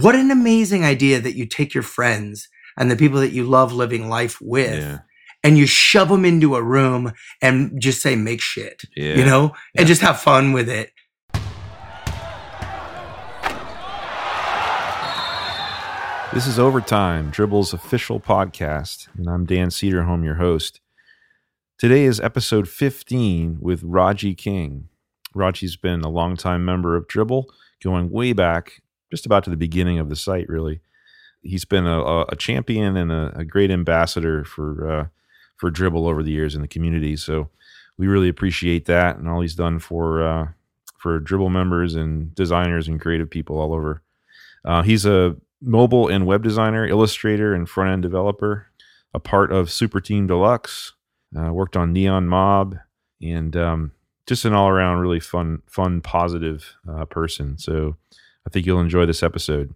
what an amazing idea that you take your friends and the people that you love living life with Yeah. and you shove them into a room and just say make shit Yeah. you know Yeah. and just have fun with it This is Overtime, Dribbble's official podcast, and I'm Dan Cederholm, your host. Today is episode 15 with Rogie King. Rogie's been a longtime member of Dribbble, going way back, just about to the beginning of the site, really. He's been a, a- champion and a, a great ambassador for uh, for Dribbble over the years in the community. So we really appreciate that and all he's done for uh, for Dribbble members and designers and creative people all over. Uh, he's a mobile and web designer, illustrator, and front end developer. A part of Super Team Deluxe. Uh, worked on NeonMob, and um, just an all around really fun, fun, positive uh, person. So I think you'll enjoy this episode.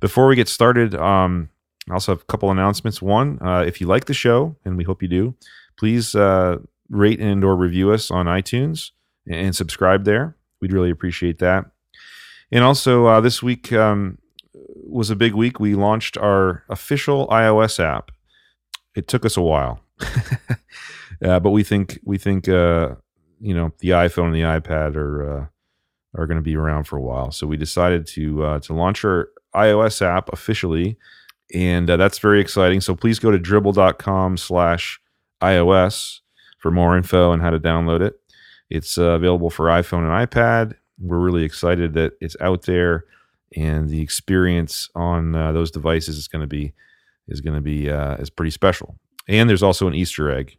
Before we get started, um, I also have a couple announcements. One, uh, if you like the show, and we hope you do, please uh, rate and or review us on iTunes and subscribe there. We'd really appreciate that. And also, uh, this week um, was a big week. We launched our official iOS app. It took us a while, uh, but we think we think uh, you know the iPhone and the iPad are uh, are going to be around for a while. So we decided to uh, to launch our iOS app officially, and uh, that's very exciting. So please go to dribbble.com slash iOS for more info and how to download it. It's uh, available for iPhone and iPad. We're really excited that it's out there, and the experience on uh, those devices is going to be is going to be uh, is pretty special. And there's also an Easter egg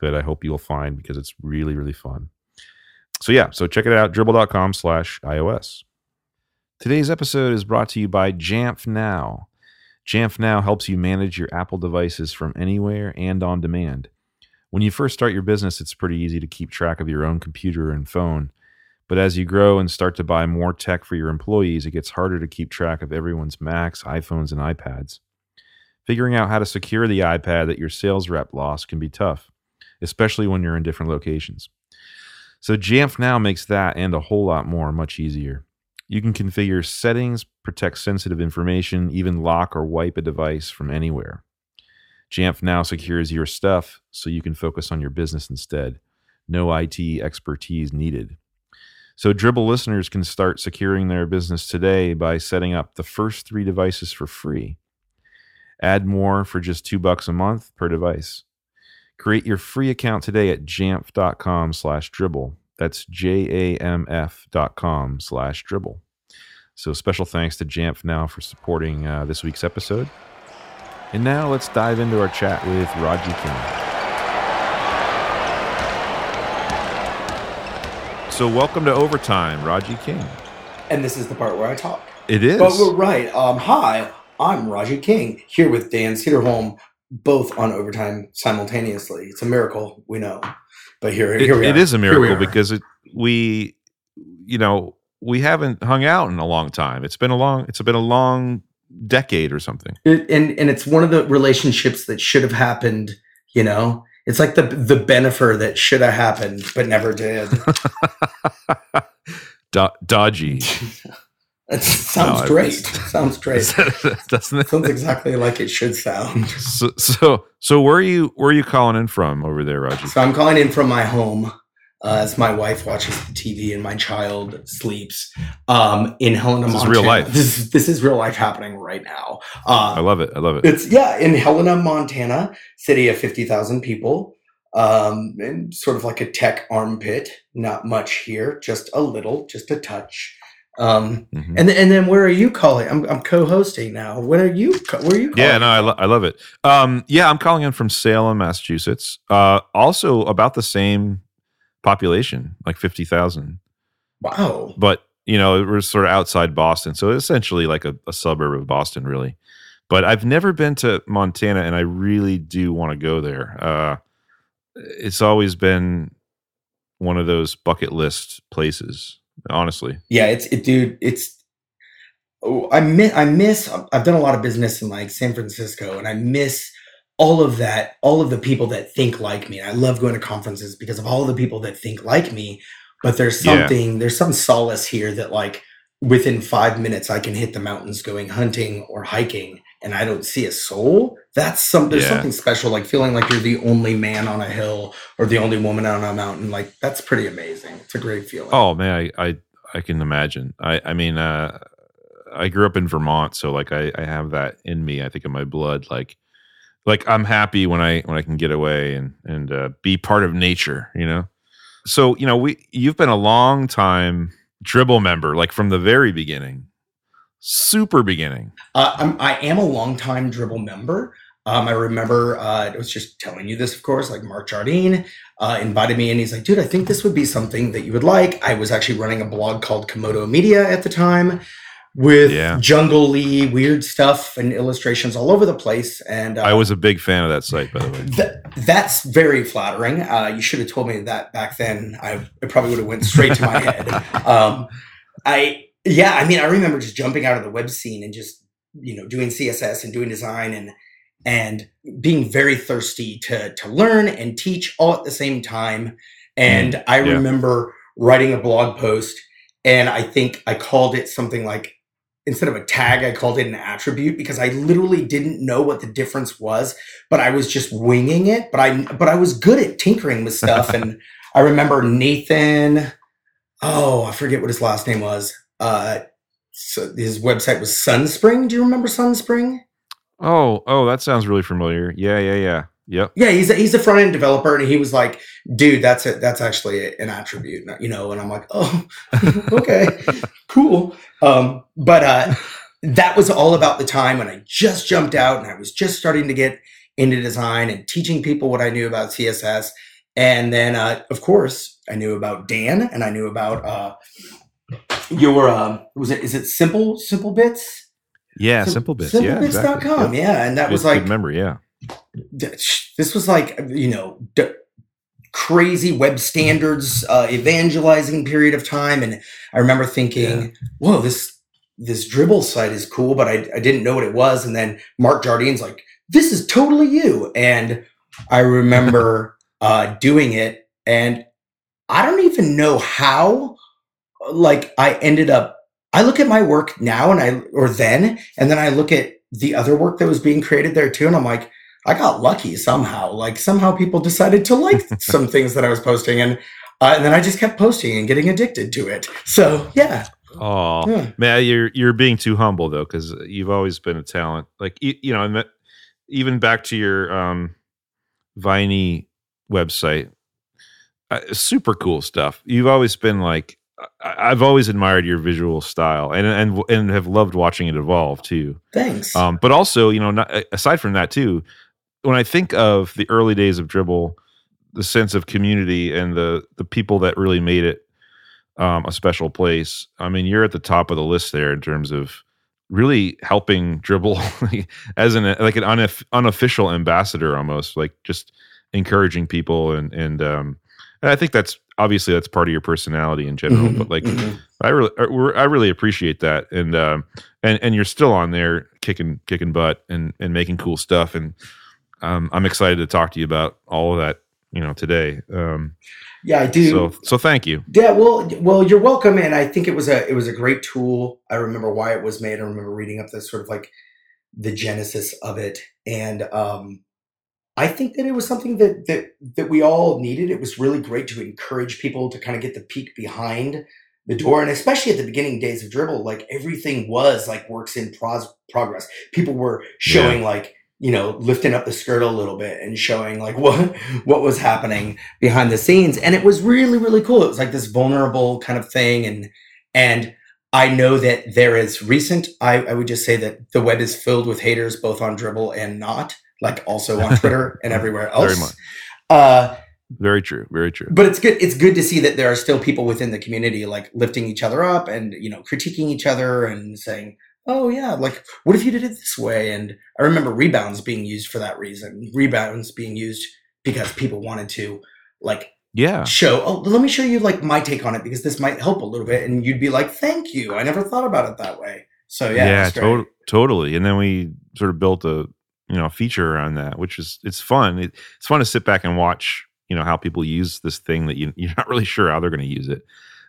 that I hope you'll find because it's really really fun. So yeah, so check it out dribbble.com slash iOS. Today's episode is brought to you by Jamf Now. Jamf Now helps you manage your Apple devices from anywhere and on demand. When you first start your business, it's pretty easy to keep track of your own computer and phone. But as you grow and start to buy more tech for your employees, it gets harder to keep track of everyone's Macs, iPhones, and iPads. Figuring out how to secure the iPad that your sales rep lost can be tough, especially when you're in different locations. So Jamf Now makes that and a whole lot more much easier. You can configure settings, protect sensitive information, even lock or wipe a device from anywhere. Jamf Now secures your stuff so you can focus on your business instead. No IT expertise needed. So Dribbble listeners can start securing their business today by setting up the first three devices for free. Add more for just two bucks a month per device. Create your free account today at jamf.com slash dribbble. That's J-A-M-F dot com slash dribbble. So special thanks to Jamf now for supporting uh, this week's episode. And now let's dive into our chat with Rogie King. So welcome to Overtime, Rogie King. and this is the part where i talk It is. but we're right um hi i'm rogie king here with dan cederholm both on overtime simultaneously it's a miracle we know but here, It- here we it are is a Here we miracle because it, we, you know, we haven't hung out in a long time. It's been a long. It's been a long decade or something. It- and and it's one of the relationships that should have happened you know it's like the the Bennifer that should have happened but never did Do- dodgy. it sounds No, great it's- sounds great Doesn't it? sounds exactly like it should sound So, so, so where are you? Where are you calling in from over there, Rogie? so i'm calling in from my home uh, as my wife watches the tv and my child sleeps um, in helena This is montana real life. this is, this is real life happening right now I uh, love it. I love it. It's yeah, in Helena, Montana, city of fifty thousand people, um, and sort of like a tech armpit. Not much here, just a little, just a touch. Um, Mhm. and then, and then where are you calling? I'm, I'm co-hosting now. When are you? Where are you? Yeah, no, I, lo- I love it. Um, yeah, I'm calling in from Salem, Massachusetts. Uh, also about the same population, like fifty thousand. wow. but you know we're sort of outside boston so essentially like a, a suburb of boston really but i've never been to montana and i really do want to go there uh, it's always been one of those bucket list places honestly Yeah, it's it, dude. It's oh, I miss. I miss. I've done a lot of business in like San Francisco, and I miss all of that. All of the people that think like me. I love going to conferences because of all the people that think like me. But there's Yeah. something. There's some solace here that like within five minutes I can hit the mountains going hunting or hiking and I don't see a soul, that's some there's Yeah. something special, like feeling like you're the only man on a hill or the only woman on a mountain. Like that's pretty amazing. It's a great feeling. Oh man, I I, I can imagine. I I mean, uh, I grew up in Vermont, so like I, I have that in me. I think in my blood. Like like I'm happy when I when I can get away and and uh, be part of nature. You know. So you know we you've been a long time dribbble member, like from the very beginning, super beginning. Uh, I'm, I am a longtime dribbble member. Um, I remember uh, I was just telling you this, of course. Like Mark Jardine uh, invited me, and he's like, "Dude, I think this would be something that you would like." I was actually running a blog called Komodo Media at the time, with Yeah. jungle-y, weird stuff and illustrations all over the place. And uh, I was a big fan of that site, by the way. Th- that's very flattering. Uh, you should have told me that back then. I it probably would have went straight to my head. Um, I yeah, I mean, I remember just jumping out of the web scene and just you know doing CSS and doing design and and being very thirsty to to learn and teach all at the same time. And mm, I yeah. remember writing a blog post, and I think I called it something like instead of a tag, I called it an attribute because I literally didn't know what the difference was, but I was just winging it. But I but I was good at tinkering with stuff. and I remember Nathan, oh, I forget what his last name was. Uh so his website was SonSpring. Do you remember SonSpring? Oh, oh, that sounds really familiar. Yeah, yeah, yeah. Yep. Yeah, he's a, he's a front end developer, and he was like, "Dude, that's it. That's actually an attribute, you know." And I'm like, "Oh, okay, cool." Um, but uh, that was all about the time when I just jumped out and I was just starting to get into design and teaching people what I knew about CSS. And then, uh, of course, I knew about Dan, and I knew about uh, your um, was it is it simple simple bits Yeah, Sim- simple bits. Yeah, exactly. simplebits.com. Yep. Yeah, and that Good- was like memory. Yeah. this was like you know d- crazy web standards uh, evangelizing period of time and i remember thinking whoa this this dribbble site is cool but I, I didn't know what it was and then mark jardine's like this is totally you and i remember uh, doing it and i don't even know how like i ended up i look at my work now and i or then and then i look at the other work that was being created there too and i'm like I got lucky somehow. Like somehow people decided to like some things that I was posting, and uh, and then I just kept posting and getting addicted to it. So yeah, Oh yeah. man, you're you're being too humble though, because you've always been a talent. Like you, you know, and that, even back to your um, Viney website, uh, super cool stuff. You've always been like, I've always admired your visual style, and and and have loved watching it evolve too. thanks. Um, but also, you know, not, aside from that too, when I think of the early days of Dribbble, the sense of community and the the people that really made it um, a special place. I mean, you're at the top of the list there in terms of really helping Dribbble as an like an unof- unofficial ambassador, almost like just encouraging people and and um, and I think that's obviously that's part of your personality in general. Mhm, But like mhm. I really, I I really appreciate that, and um, and and you're still on there kicking kicking butt and and making cool stuff, and um, I'm excited to talk to you about all of that, you know, today. Um, yeah, I do. so so thank you. Yeah, well, well, you're welcome, and I think it was a it was a great tool. I remember why it was made. I remember reading up the sort of like the genesis of it, and um, I think that it was something that that that we all needed. It was really great to encourage people to kind of get the peek behind the door, and especially at the beginning days of Dribbble, like everything was like works in pros- progress. People were showing like you know lifting up the skirt a little bit and showing like what what was happening behind the scenes and it was really really cool it was like this vulnerable kind of thing and and i know that there is recent i, I would just say that the web is filled with haters both on dribbble and not like also on twitter and everywhere else Very much. uh Very true. Very true. but it's good it's good to see that there are still people within the community like lifting each other up and you know critiquing each other and saying oh yeah like what if you did it this way and i remember rebounds being used for that reason rebounds being used because people wanted to like Yeah. show oh let me show you like my take on it because this might help a little bit and you'd be like thank you i never thought about it that way so yeah, Yeah. to- totally. And then we sort of built a you know feature on that, which is it's fun. It, it's fun to sit back and watch you know how people use this thing that you, you're not really sure how they're going to use it.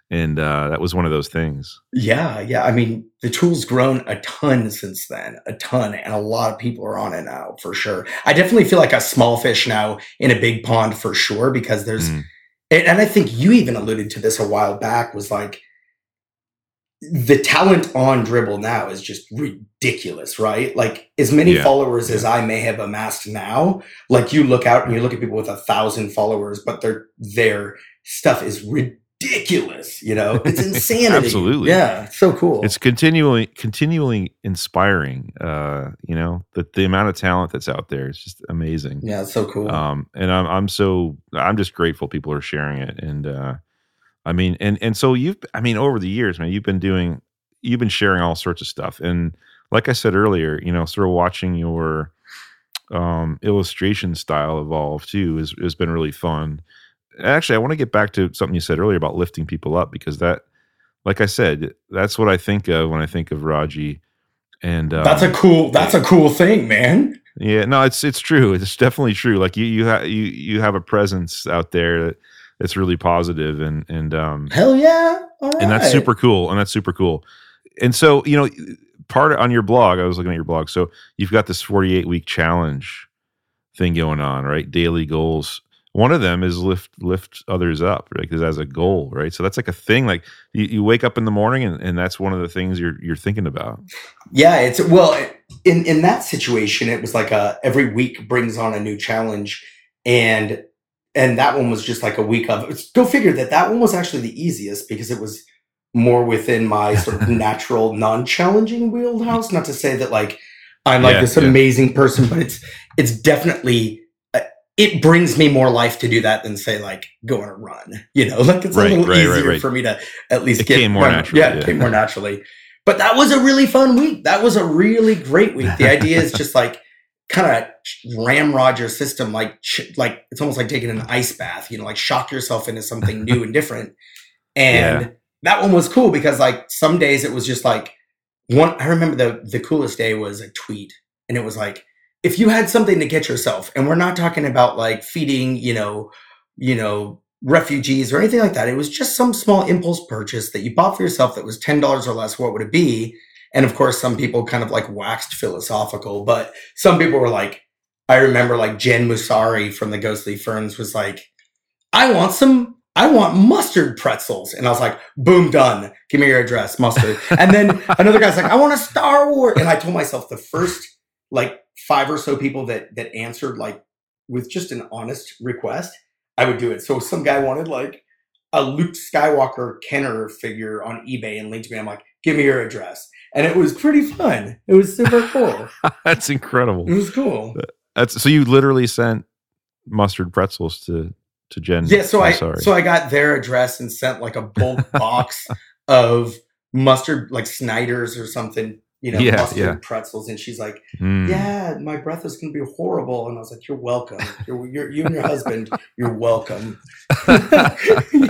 and uh, that was one of those things. Yeah, yeah. I mean, the tool's grown a ton since then, a ton, and a lot of people are on it now for sure. I definitely feel like a small fish now in a big pond for sure because there's, Mm. and, and I think you even alluded to this a while back was like the talent on dribbble now is just ridiculous, right? Like as many Yeah, followers as I may have amassed now, like you look out and you look at people with a thousand followers, but their their stuff is ridiculous. You know, it's insanity. Absolutely. yeah, it's so cool. It's continually continually inspiring. Uh, you know, the the amount of talent that's out there is just amazing. yeah, it's so cool. um and i'm i'm so i'm just grateful people are sharing it and uh i mean and and so you've i mean over the years man you've been doing you've been sharing all sorts of stuff and like i said earlier you know sort of watching your um illustration style evolve too is has been really fun actually i want to get back to something you said earlier about lifting people up because that like i said that's what i think of when i think of rogie and um, that's a cool. That's a cool thing, man. yeah, no, it's it's true. It's definitely true. Like you you have you you have a presence out there that, that's really positive and and um Hell yeah! Right. and that's super cool and that's super cool. And so, you know, part of, on your blog, I was looking at your blog. So, you've got this 48 week challenge thing going on, right? Daily goals. One of them is lift lift others up, right? Because as a goal, right? So that's like a thing. Like you, you wake up in the morning and, and that's one of the things you're you're thinking about. Yeah, it's well in in that situation it was like a every week brings on a new challenge and and that one was just like a week of it's- go figure that that one was actually the easiest because it was more within my sort of natural non-challenging wheelhouse not to say that like I'm like Yeah, this yeah. amazing person but it's it's definitely uh, it brings me more life to do that than say like go on a run you know like it's Right, a little right, easier right. for me to at least It get came more run- naturally, yeah, it yeah. came more naturally but that was a really fun week. That was a really great week. The idea is just like kind of ramrod your system, like like it's almost like taking an mm-hmm. ice bath. You know, like shock yourself into something new and different. And Yeah. that one was cool because like some days it was just like one. I remember the the coolest day was a tweet, and it was like if you had something to get yourself, and we're not talking about like feeding, you know, you know refugees or anything like that. It was just some small impulse purchase that you bought for yourself that was $10 or less. What would it be? And of course, some people kind of like waxed philosophical, but some people were like, I remember like Jen Mussari from the Ghostly Ferns was like, I want some, I want mustard pretzels. And I was like, boom, done. Give me your address, mustard. And then another guy's like, I want a Star Wars. And I told myself the first like five or so people that that answered like with just an honest request, I would do it. So some guy wanted like a Luke Skywalker Kenner figure on eBay and linked to me. I'm like, give me your address. And it was pretty fun. It was super cool. That's incredible. It was cool. That's so you literally sent mustard pretzels to to Jen. Yeah, so I'm I sorry. so I got their address and sent like a bulk box of mustard, like Snyder's or something, you know, Yeah, mustard yeah. pretzels. And she's like, Mm. Yeah, my breath is gonna be horrible. And I was like, You're welcome. You're, you're you and your husband, you're welcome. Yeah.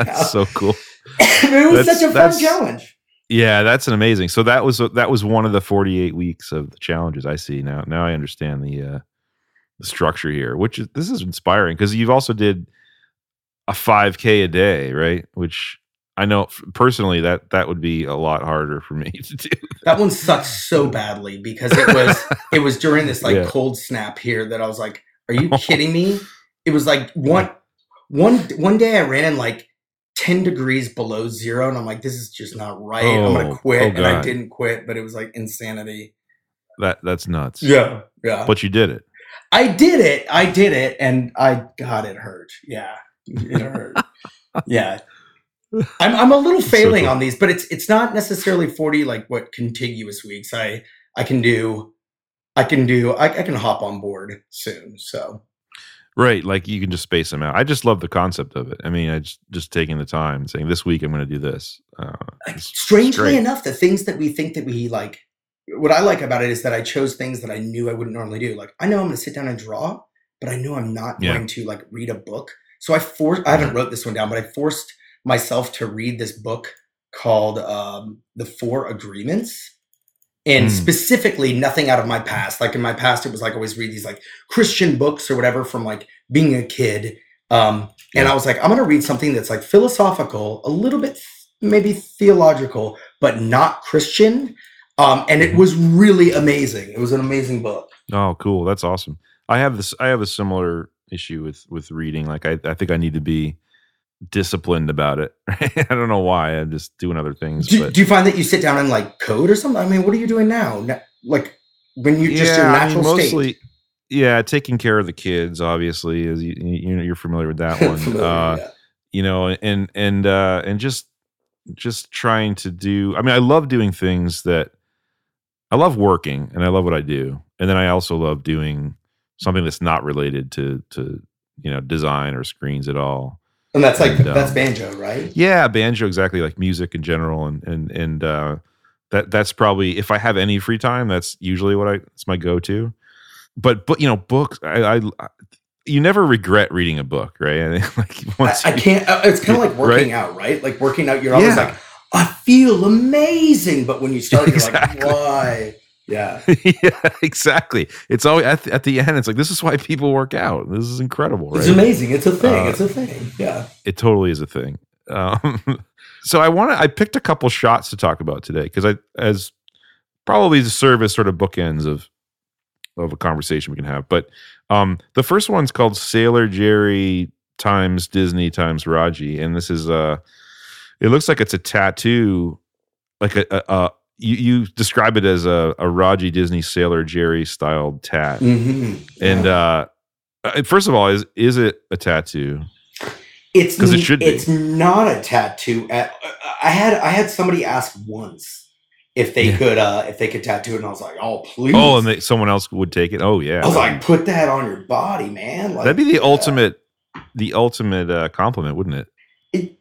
That's so cool. it was That's- such a fun challenge. Yeah, that's an amazing. So that was that was one of the 48 weeks of the challenges I see now. Now I understand the uh the structure here, which is this is inspiring because you've also did a 5k a day, right? Which I know personally that that would be a lot harder for me to do. That one sucked so badly because it was it was during this like Yeah. cold snap here that I was like, Are you kidding me? It was like one one one day I ran in like 10 degrees below zero, and I'm like, this is just not right. I'm Oh, gonna quit. oh and I didn't quit, but it was like insanity. That that's nuts. Yeah. Yeah. But you did it. I did it. I did it, and I God, it hurt. Yeah, it hurt. yeah, I'm I'm a little So failing cool. on these, but it's it's not necessarily forty like what contiguous weeks. I I can do. I can do. I, I can hop on board soon. So Right, like you can just space them out. I just love the concept of it. I mean, I just just taking the time and saying this week I'm going to do this. Uh, like, it's- it's strangely great. enough, the things that we think that we like. What I like about it is that I chose things that I knew I wouldn't normally do. Like I know I'm going to sit down and draw, but I know I'm not Yeah. going to like read a book. So I forced. I haven't wrote this one down, but I forced myself to read this book called um, "The Four Agreements." And Mm. specifically, nothing out of my past. Like in my past, it was like I always read these like Christian books or whatever from like being a kid. Um, and Yeah. I was like, I'm gonna read something that's like philosophical, a little bit maybe theological, but not Christian. Um, and it was really amazing. It was an amazing book. Oh, cool. That's awesome. I have this. I have a similar issue with with reading. Like I, I think I need to be disciplined about it. I don't know why. I'm just doing other things. Do, but do you find that you sit down and like code or something? I mean, what are you doing now? Like when you just your I mean, natural mostly. state. Yeah, taking care of the kids, obviously, as you, you know, you're familiar with that one. Familiar, uh, yeah. you know, and and uh, and just just trying to do. I mean, I love doing things that I love working, and I love what I do, and then I also love doing something that's not related to to you know design or screens at all. And that's like and, that's um, banjo, right? Yeah, banjo exactly like music in general, and and and uh, that that's probably if I have any free time, that's usually what I it's my go to. But but you know books, I, I you never regret reading a book, right? like I, once I you- can't. uh, It's kind of like Right. working out, right? Like working out, you're always Yeah. like, I feel amazing, but when you start, you're Exactly. like, why? Yeah, yeah, exactly. It's always at the, at the end. It's like this is why people work out. This is incredible, right? it's amazing. It's a thing. Uh, it's a thing. Yeah. It totally is a thing. Um, so I want to. I picked a couple shots to talk about today because I, as probably to serve as sort of bookends of of a conversation we can have. But um, the first one's called Sailor Jerry times Disney times Rogie, and this is uh It looks like it's a tattoo, like a. a, a you, you describe it as a, a Rogie Disney Sailor Jerry styled tat. hmm And uh, uh, first of all, is is it a tattoo? It's 'Cause it should be. It's not a tattoo. I had I had somebody ask once if they Yeah. could uh if they could tattoo it, and I was like, oh please. Oh, and they, someone else would take it. Oh yeah, I was like, put that on your body, man. Like, that'd be the yeah. ultimate, the ultimate uh, compliment, wouldn't it?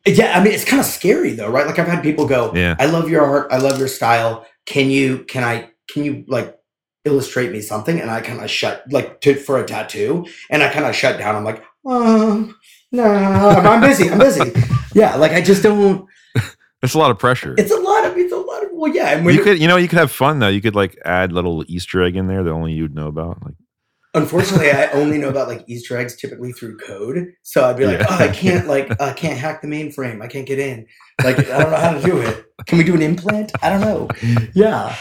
It- yeah, I mean, it's kind of scary though, right? Like I've had people go, Yeah. I love your art, I love your style. Can you can I can you like illustrate me something? And I kind of shut like to, for a tattoo, and I kind of shut down. I'm like, um, no, I'm, I'm busy. I'm busy. Yeah, like I just don't. That's a lot of pressure. It's a lot of it's a lot of well, yeah. And you could, you know, you could have fun though. You could like add little Easter egg in there that only you'd know about. Like, Unfortunately, I only know about like Easter eggs typically through code. So I'd be like, Yeah. oh, I can't like I can't hack the mainframe. I can't get in. Like I don't know how to do it. Can we do an implant? I don't know. Yeah.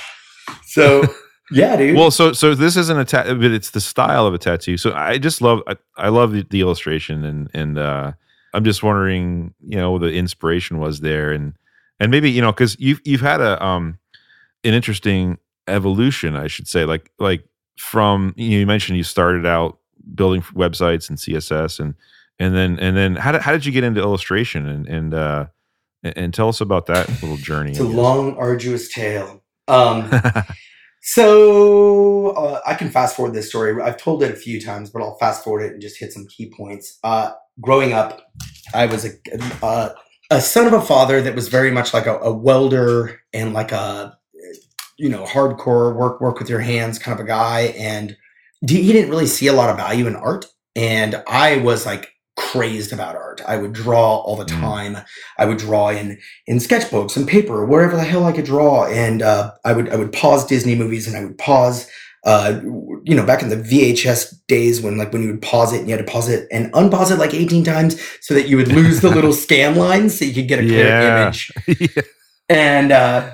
So yeah, dude. well, so so this isn't a tattoo, but it's the style of a tattoo. So I just love, I, I love the, the illustration, and and uh, I'm just wondering, you know, the inspiration was there, and and maybe you know, because you've you've had a um an interesting evolution, I should say, like like from you, know, you mentioned you started out building websites and CSS, and and then and then how did how did you get into illustration, and and uh, and, and tell us about that little journey. it's a long, arduous tale. Um, so uh, I can fast forward this story. I've told it a few times, but I'll fast forward it and just hit some key points. Uh, growing up, I was a uh, a son of a father that was very much like a, a welder and like a you know hardcore work work with your hands kind of a guy, and d- he didn't really see a lot of value in art. And I was like crazed about art. I would draw all the Mm. time. I would draw in in sketchbooks and paper, wherever the hell I could draw. And uh, I would I would pause Disney movies and I would pause. Uh, you know, back in the VHS days when like when you would pause it and you had to pause it and unpause it like 18 times so that you would lose the little scan lines so you could get a clear Yeah. image. Yeah. And uh,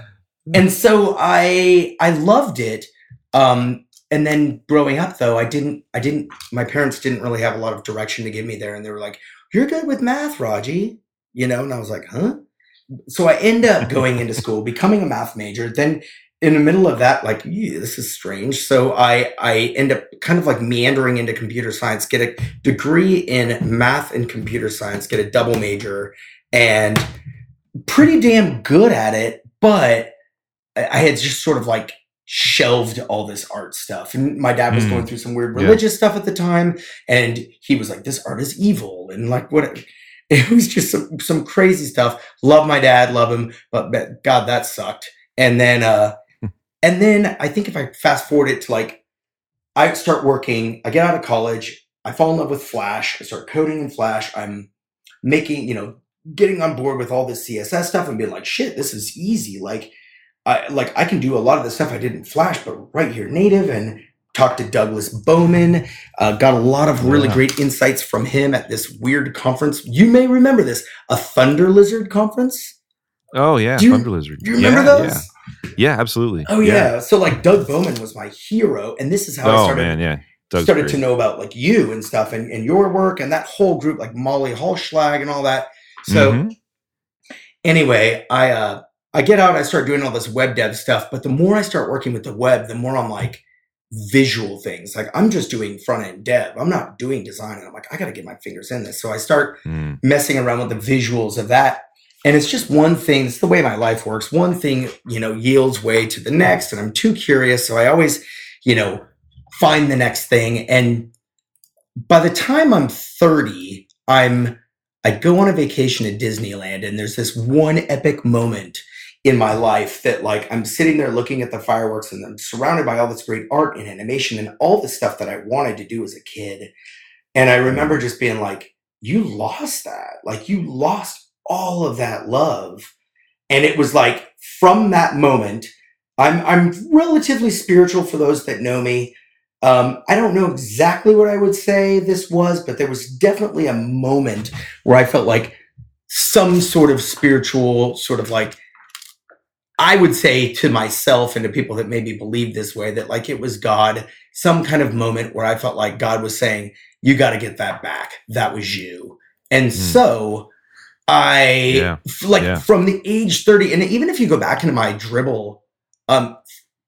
and so I I loved it. Um, and then growing up though, I didn't I didn't my parents didn't really have a lot of direction to give me there, and they were like, "You're good with math, Rogie," you know, and I was like, "Huh." So I end up going into school, becoming a math major. Then in the middle of that, like, this is strange. So I I end up kind of like meandering into computer science, get a degree in math and computer science, get a double major, and pretty damn good at it, but I had just sort of like shelved all this art stuff. And my dad was Mm. going through some weird Yeah. religious stuff at the time, and he was like, "This art is evil," and like what. It was just some, some crazy stuff. Love my dad, love him, but, but God, that sucked. And then, uh, and then I think if I fast forward it to like, I start working, I get out of college, I fall in love with Flash, I start coding in Flash, I'm making, you know, getting on board with all this CSS stuff and being like, shit, this is easy. Like, I like I can do a lot of the stuff I did in Flash, but right here native and talked to Douglas Bowman. Uh, got a lot of really Yeah. great insights from him at this weird conference. You may remember this, a Thunder Lizard conference. Oh yeah, Do you- Thunder Lizard. Do you remember yeah, those? Yeah. yeah, absolutely. Oh yeah. So like Doug Bowman was my hero, and this is how I Oh started man, yeah. Doug's started great. to know about like you and stuff and, and your work and that whole group like Molly Holzschlag and all that. So Mhm. anyway, I uh I get out, I start doing all this web dev stuff, but the more I start working with the web, the more I'm like visual things. Like I'm just doing front end dev. I'm not doing design. And I'm like, I gotta get my fingers in this. So I start Mm. messing around with the visuals of that. And it's just one thing, it's the way my life works. One thing, you know, yields way to the next. And I'm too curious. So I always, you know, find the next thing. And by the time I'm 30, I'm I go on a vacation to Disneyland, and there's this one epic moment in my life that like I'm sitting there looking at the fireworks and I'm surrounded by all this great art and animation and all the stuff that I wanted to do as a kid. And I remember just being like, you lost that. Like you lost all of that love. And it was like from that moment, I'm I'm relatively spiritual for those that know me. Um, I don't know exactly what I would say this was, but there was definitely a moment where I felt like some sort of spiritual, sort of like I would say to myself and to people that maybe believe this way that like it was God, some kind of moment where I felt like God was saying, You got to get that back. That was you. And so I, Yeah. like Yeah. from the age 30, and even if you go back into my dribbble, um,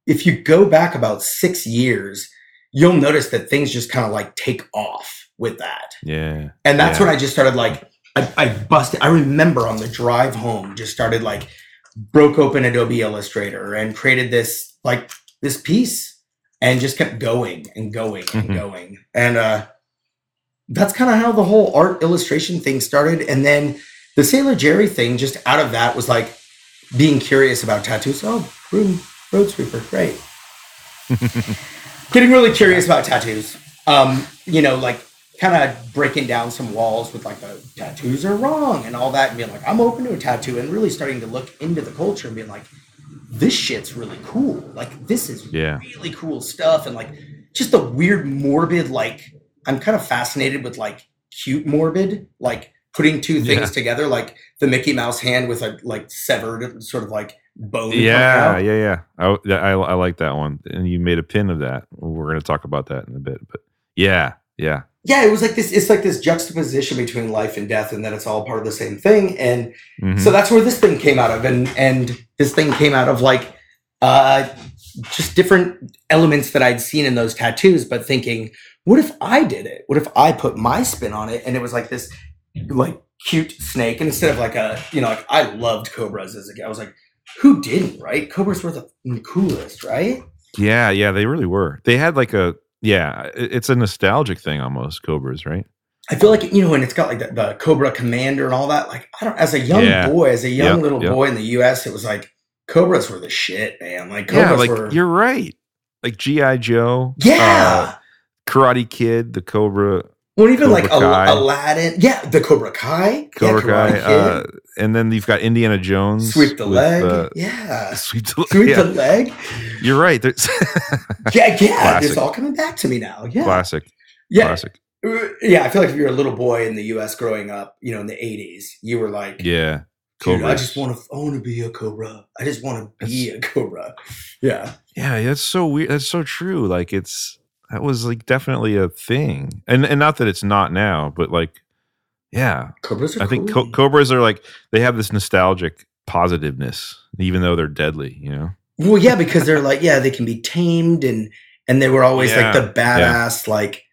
if you go back about six years, you'll notice that things just kind of like take off with that. Yeah. And that's Yeah. when I just started like I, I busted. I remember on the drive home, just started like broke open Adobe Illustrator and created this like this piece and just kept going and going and Mhm. going. And uh that's kind of how the whole art illustration thing started. And then the Sailor Jerry thing, just out of that, was like being curious about tattoos. Oh, room road sweeper, great. Getting really curious about tattoos. Um, you know, like kind of breaking down some walls with like the tattoos are wrong and all that, and being like, I'm open to a tattoo, and really starting to look into the culture and being like, this shit's really cool. Like this is Yeah. really cool stuff, and like just the weird morbid. Like I'm kind of fascinated with like cute morbid, like putting two things Yeah. together, like the Mickey Mouse hand with a like severed sort of like bone. Yeah, yeah, yeah. I, I I like that one, and you made a pin of that. We're going to talk about that in a bit, but yeah, yeah, yeah, it was like this. It's like this juxtaposition between life and death, and that it's all part of the same thing. And Mhm. so that's where this thing came out of, and and this thing came out of like uh, just different elements that I'd seen in those tattoos, but thinking, what if I did it? What if I put my spin on it? And it was like this, like cute snake, and instead of like a, you know, like I loved cobras as a kid. I was like, who didn't, right? Cobras were the coolest, right? yeah, yeah. They really were. They had like a yeah. It's a nostalgic thing almost. Cobras, right? I feel like you know, and it's got like the, the Cobra Commander and all that. Like I don't, as a young Yeah. boy, as a young Yep, little yep. boy in the U.S., it was like Cobras were the shit, man. Like yeah, Cobras like were, you're right. Like GI Joe. yeah. uh, Karate Kid, the Cobra, well, even like Cobra Kai. Aladdin, yeah, the Cobra Kai, Cobra yeah, Kai, uh, and then you've got Indiana Jones. sweep the with, leg, uh, yeah, sweep the, sweep yeah, the leg, You're right. There's yeah, yeah. It's all coming back to me now. Yeah, classic, yeah, classic. Uh, yeah. I feel like if you're a little boy in the U.S. growing up, you know, in the '80s, you were like, Yeah, Dude, I just want to. I want to be a cobra. I just want to be a cobra. Yeah. Yeah, that's so weird. That's so true. Like it's that was like definitely a thing, and and not that it's not now, but like, yeah, Cobras are I think cool. co- cobras are like they have this nostalgic positiveness, even though they're deadly. You know? well, yeah, because they're like, yeah, they can be tamed, and and they were always like the badass, like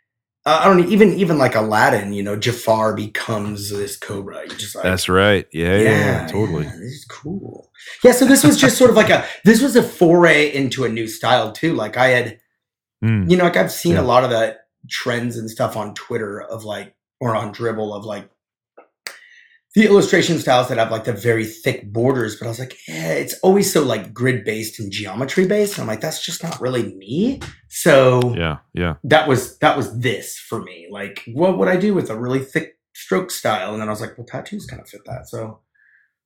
uh, I don't even even like Aladdin. You know, Jafar becomes this cobra. Just like, That's right. Yeah, yeah, yeah, totally. yeah, this is cool. Yeah, so this was just sort of like a this was a foray into a new style too. Like I had Mm, you know, like I've seen Yeah. a lot of the trends and stuff on Twitter of like, or on Dribbble of like the illustration styles that have like the very thick borders. But I was like, yeah, it's always so like grid based and geometry based. And I'm like, that's just not really me. So Yeah, yeah, that was that was this for me. Like, what would I do with a really thick stroke style? And then I was like, well, tattoos kind of fit that. So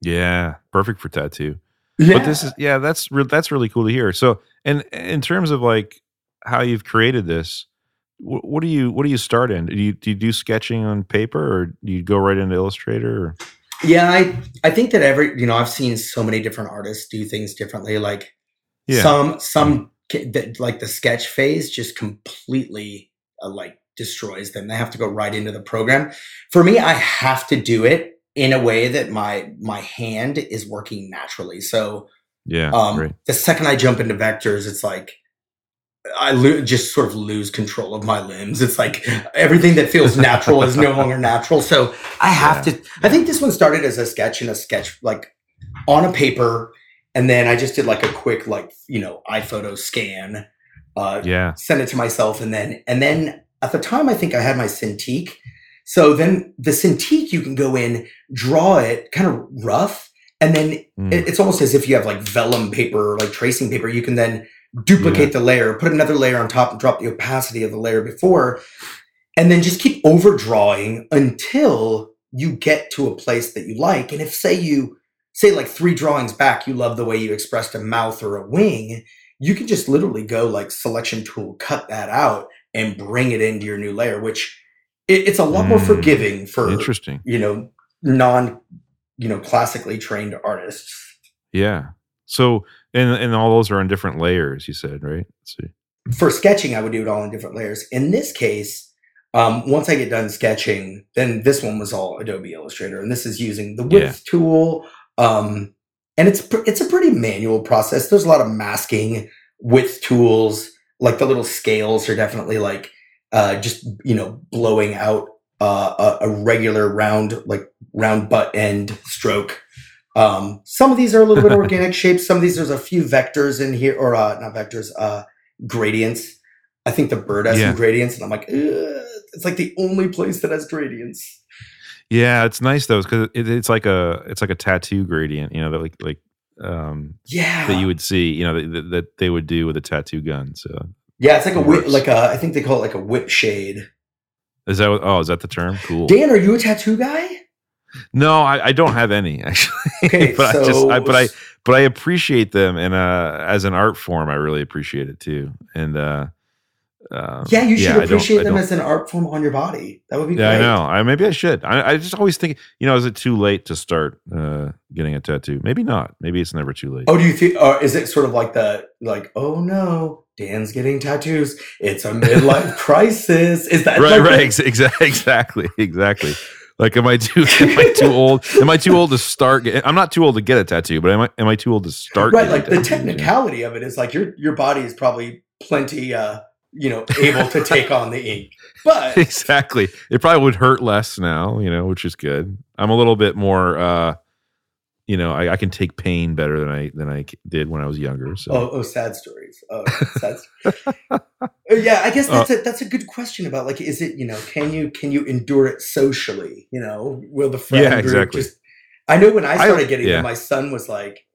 yeah. Perfect for tattoo. yeah, But this is yeah, that's re- that's really cool to hear. So, and in terms of like how you've created this, wh- what do you what do you start in? Do you do you do sketching on paper, or do you go right into Illustrator? Or? Yeah, I I think that every you know I've seen so many different artists do things differently. Like Yeah. some some that like the sketch phase just completely uh, like destroys them. They have to go right into the program. For me, I have to do it in a way that my my hand is working naturally. So yeah. um, right. the second I jump into vectors, it's like I lo- just sort of lose control of my limbs. It's like everything that feels natural is no longer natural. So I have Yeah. to. I think this one started as a sketch in a sketch like on a paper, and then I just did like a quick like you know iPhoto scan, uh, Yeah. send it to myself, and then and then at the time I think I had my Cintiq. So then the Cintiq you can go in, draw it kind of rough, and then Mm. it- it's almost as if you have like vellum paper, like tracing paper. You can then duplicate the layer, put another layer on top, and drop the opacity of the layer before, and then just keep overdrawing until you get to a place that you like. And if say you say like three drawings back, you love the way you expressed a mouth or a wing, you can just literally go like selection tool, cut that out, and bring it into your new layer, which it, it's a lot more Mm. forgiving for Interesting. you know non you know classically trained artists. Yeah. So and and all those are on different layers. You said right. Let's see. for sketching, I would do it all in different layers. In this case, um, once I get done sketching, then this one was all Adobe Illustrator, and this is using the width tool. Um, and it's pr- it's a pretty manual process. There's a lot of masking width tools, like the little scales are definitely like uh, just you know blowing out uh, a, a regular round like round butt end stroke. Um, some of these are a little bit organic shapes. Some of these there's a few vectors in here, or uh, not vectors. Uh, gradients. I think the bird has Yeah. some gradients, and I'm like, Ugh. it's like the only place that has gradients. Yeah, it's nice though because it, it's like a it's like a tattoo gradient. You know that like like um Yeah, that you would see. You know that, that they would do with a tattoo gun. So yeah, it's like a whip, like a. I think they call it like a whip shade. is that what, oh is that the term? Cool. Dan, are you a tattoo guy? No, I, I don't have any actually. Okay, but I just I, but I but I appreciate them and uh as an art form I really appreciate it too. And uh um, Yeah, you should don't- appreciate them as an art form on your body. That would be Yeah, I know. I maybe I should. I, I just always think, you know, is it too late to start uh, getting a tattoo? Maybe not. Maybe it's never too late. Oh, do you think? Or is it sort of like the like? Oh no, Dan's getting tattoos. It's a midlife crisis. Is that right, like right, ex- exactly, exactly, exactly. Like, am I too? Am I too old? Am I too old to start? Get, I'm not too old to get a tattoo, but am I? Am I too old to start? right? Like the tattoos, you know? technicality of it is like your your body is probably plenty, uh, you know, able to take on the ink, but exactly. It probably would hurt less now, you know, which is good. I'm a little bit more, uh, you know, I, I can take pain better than I than I did when I was younger. So Oh, oh, sad stories. Oh, sad. st- Uh, yeah, I guess that's a that's a good question about like, is it you know, can you can you endure it socially? You know, will the friend Yeah, group exactly. just? I know when I I- started getting yeah. them, my son was like,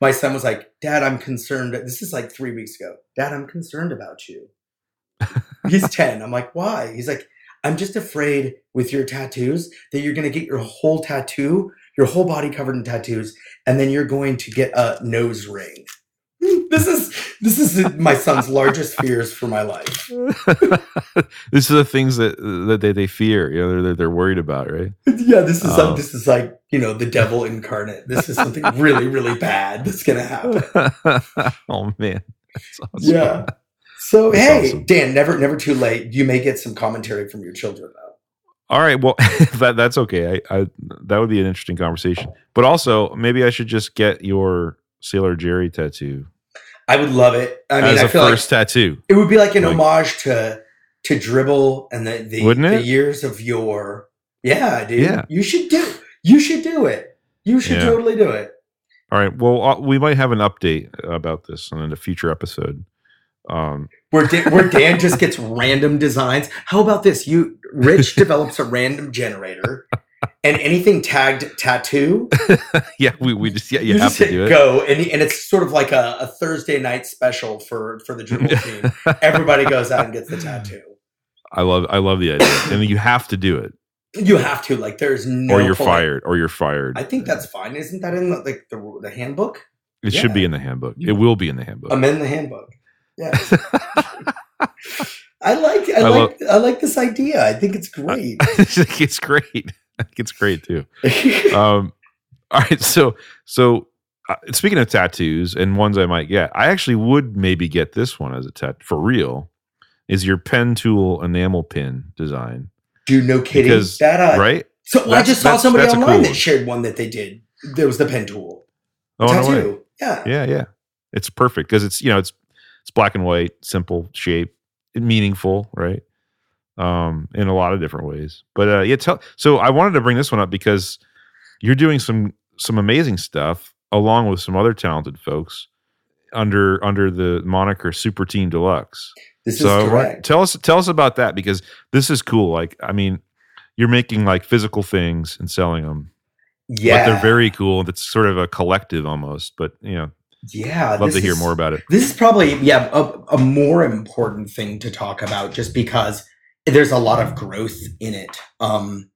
my son was like, Dad, I'm concerned. This is like three weeks ago. Dad, I'm concerned about you. He's ten. I'm like, why? He's like, I'm just afraid with your tattoos that you're gonna get your whole tattoo, your whole body covered in tattoos, and then you're going to get a nose ring. This is this is my son's largest fears for my life. these are the things that that they, they fear. You know, they're they're worried about, right? Yeah, this is Oh. like um, this is like you know the devil incarnate. This is something really really bad that's gonna happen. oh man, that's awesome. Yeah. So That's hey, awesome. Dan, never never too late. You may get some commentary from your children. All right. Well, that that's okay. I, I that would be an interesting conversation. But also, maybe I should just get your Sailor Jerry tattoo I would love it. I mean, as I a feel first tattoo. it would be like an like- homage to to dribbble and the the, the years of your yeah, dude. Yeah. You should do you should do it. You should Yeah. totally do it. All right. Well, uh, we might have an update about this in a future episode. Um, Where Dan, where Dan just gets random designs. How about this? You Rich develops a random generator, and anything tagged tattoo, yeah, we, we just yeah, you, you, have to do it. go, and, and it's sort of like a, a Thursday night special for for the dribbble team. Everybody goes out and gets the tattoo. I love I love the idea, and you have to do it, You have to like. There's no. or you're pulling- fired, or you're fired. I think that's fine. Isn't that in the, like the the handbook? it should be in the handbook. It will be in the handbook. Amend the handbook. Yeah. I like I, I like love- I like this idea. I think it's great. it's great. it's great too. Um, all right, so so uh, speaking of tattoos and ones I might get, I actually would maybe get this one as a tat for real. Is your pen tool enamel pin design? Dude, no kidding. Because- that uh, right? So I just saw somebody online cool that shared one that they did. There was the pen tool Oh no way. yeah. Yeah, yeah. It's perfect because it's you know it's it's black and white, simple shape, meaningful, right? Um, in a lot of different ways. But uh, yeah, tell. So I wanted to bring this one up because you're doing some some amazing stuff along with some other talented folks under under the moniker Super Team Deluxe. This So is correct. tell us tell us about that because this is cool. Like I mean, you're making like physical things and selling them, Yeah. but they're very cool. It's sort of a collective almost. But you know, yeah. I'd love to hear is- more about it. This is probably yeah a, a more important thing to talk about just because there's a lot of growth in it. Um,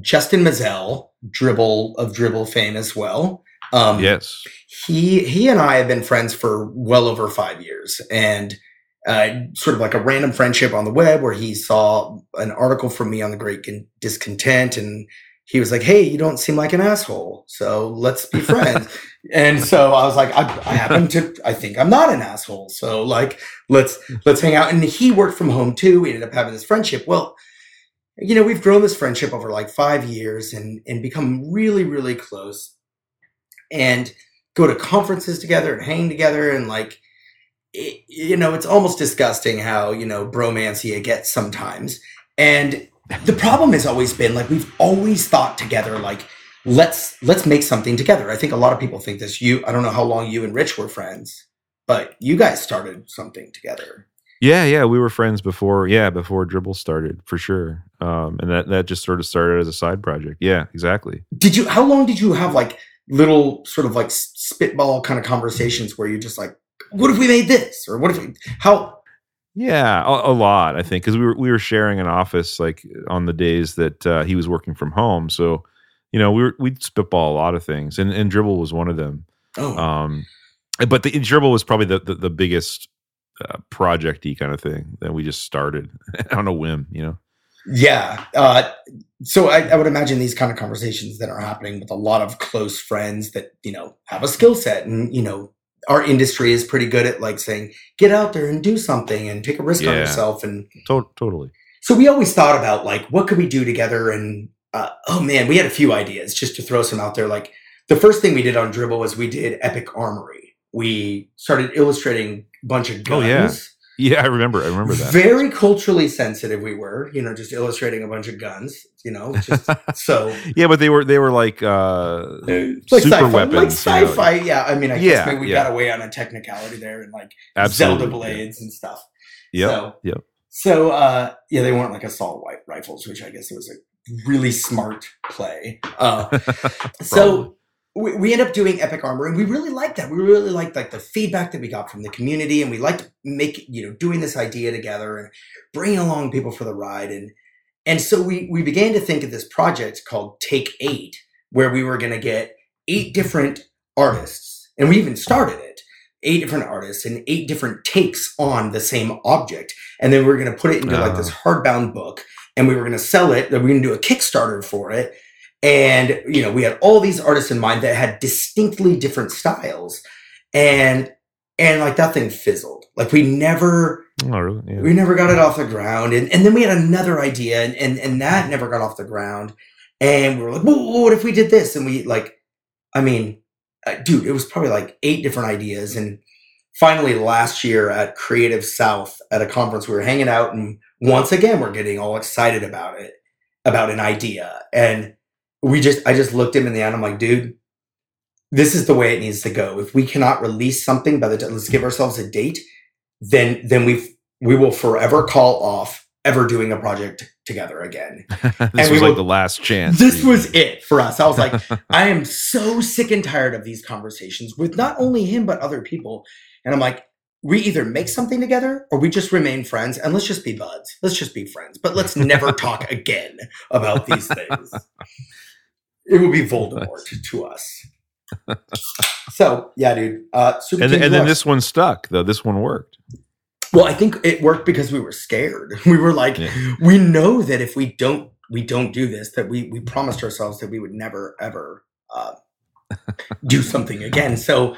Justin Mezzell, dribbble of dribbble fame as well. Um, Yes. he he and I have been friends for well over five years, and uh, sort of like a random friendship on the web where he saw an article from me on the Great Discontent, and he was like, "Hey, you don't seem like an asshole, so let's be friends." and so I was like, I, "I happen to, I think I'm not an asshole, so like, let's let's hang out." And he worked from home too. We ended up having this friendship. Well. You know, we've grown this friendship over like five years and and become really, really close. And go to conferences together and hang together and like it, you know it's almost disgusting how you know bromancy it gets sometimes and the problem has always been like we've always thought together like let's let's make something together i think a lot of people think this you i don't know how long you and rich were friends but you guys started something together Yeah, yeah. We were friends before. Yeah, before Dribbble started for sure. Um, and that that just sort of started as a side project. Yeah, exactly. did you how long did you have like little sort of like spitball kind of conversations where you just like what if we made this or what if we, how Yeah, a, a lot. I think because we were we were sharing an office like on the days that uh, he was working from home. So you know we were we'd spitball a lot of things, and and Dribbble was one of them. oh Um, but the Dribbble was probably the the, the biggest uh, projecty kind of thing that we just started on a whim. You know. Yeah. Uh, so I, I would imagine these kind of conversations that are happening with a lot of close friends that, you know, have a skill set and, you know, our industry is pretty good at like saying, get out there and do something and take a risk on yourself. And To- totally. so we always thought about like, what could we do together? And, uh, oh man, we had a few ideas just to throw some out there. Like the first thing we did on Dribbble was we did Epic Armory. We started illustrating a bunch of Oh, guns. yeah. Yeah, I remember. I remember that. Very culturally sensitive we were, you know, just illustrating a bunch of guns, you know, just so yeah, but they were they were like uh like super sci-fi, weapons. like you know. sci-fi. Yeah, I mean, I Yeah, guess maybe we yeah. got away on a technicality there and like Absolutely. Zelda blades and stuff. Yeah. So, yep. So, uh, yeah, they weren't like assault rifles, which I guess it was a really smart play. Uh, so we, we end up doing epic armor and we really liked that we really liked like the feedback that we got from the community and we liked make you know doing this idea together and bringing along people for the ride and and so we we began to think of this project called take eight where we were going to get eight different artists and we even started it eight different artists and eight different takes on the same object and then we are going to put it into like this ah. hardbound book and we were going to sell it. That we were going to do a Kickstarter for it, and you know we had all these artists in mind that had distinctly different styles, and and like that thing fizzled. Like we never Oh, really? Yeah. we never got it off the ground, and and then we had another idea, and and and that never got off the ground, and we were like, well, what if we did this? And we like, I mean, uh, dude, it was probably like eight different ideas, and finally last year at Creative South at a conference, we were hanging out, and once again we're getting all excited about it, about an idea, and we just, I just looked him in the eye, and I'm like, dude. This is the way it needs to go. If we cannot release something by the time, let's give ourselves a date, then then we we will forever call off ever doing a project together again. this and was like the last chance. This was it for us. I was like, I am so sick and tired of these conversations with not only him but other people. And I'm like, we either make something together or we just remain friends and let's just be buds. Let's just be friends. But let's never talk again about these things. It would be Voldemort to us. So yeah, dude. Uh, Super and, and then this one stuck though. This one worked. Well, I think it worked because we were scared. We were like, Yeah. we know that if we don't we don't do this, that we we promised ourselves that we would never ever uh, do something again. So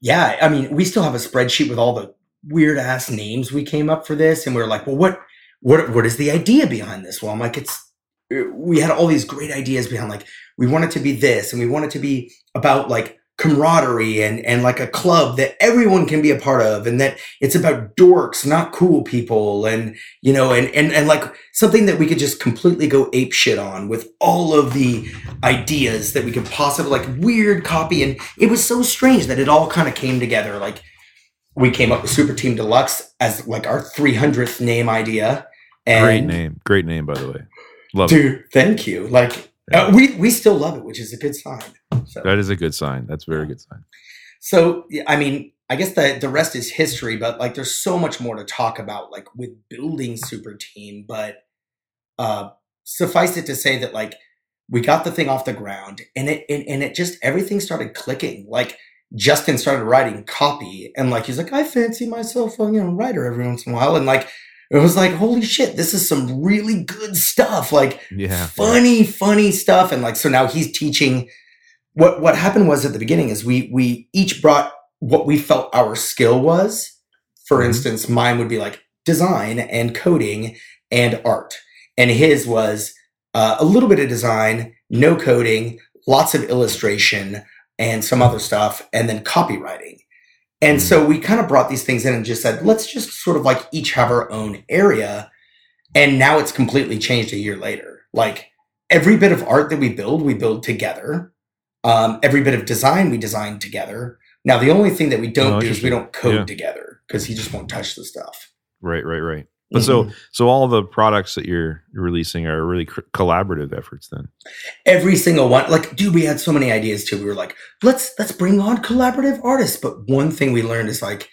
yeah, I mean, we still have a spreadsheet with all the weird ass names we came up for this, and we are like, well, what what what is the idea behind this? Well, I'm like, it's we had all these great ideas behind like we want it to be this and we want it to be about like camaraderie and and like a club that everyone can be a part of and that it's about dorks not cool people and you know and and and like something that we could just completely go ape shit on with all of the ideas that we could possibly like weird copy. And it was so strange that it all kind of came together. Like we came up with super team deluxe as like our 300th name idea. And great name. Great name by the way love dude it. thank you like uh, we we still love it, which is a good sign. So. That is a good sign. That's a very good sign. So I mean, I guess the the rest is history, but like there's so much more to talk about, like with building Super Team. But uh, suffice it to say that like we got the thing off the ground, and it and, and it just everything started clicking. Like Justin started writing copy, and like he's like, I fancy myself a you know writer every once in a while, and like it was like holy shit this is some really good stuff like yeah. funny funny stuff. And like so now he's teaching. What what happened was at the beginning is we we each brought what we felt our skill was. For mm-hmm. instance mine would be like design and coding and art. And his was uh, a little bit of design no coding lots of illustration and some other stuff and then copywriting and hmm. so we kind of brought these things in and just said, let's just sort of like each have our own area. And now it's completely changed a year later. Like every bit of art that we build, we build together. Um, every bit of design we design together. Now the only thing that we don't oh, do is we don't code yeah. together because he just won't touch the stuff. Right, right, right. But mm-hmm. so so all the products that you're releasing are really cr- collaborative efforts then. Every single one, like dude, we had so many ideas too. We were like, let's let's bring on collaborative artists. But one thing we learned is like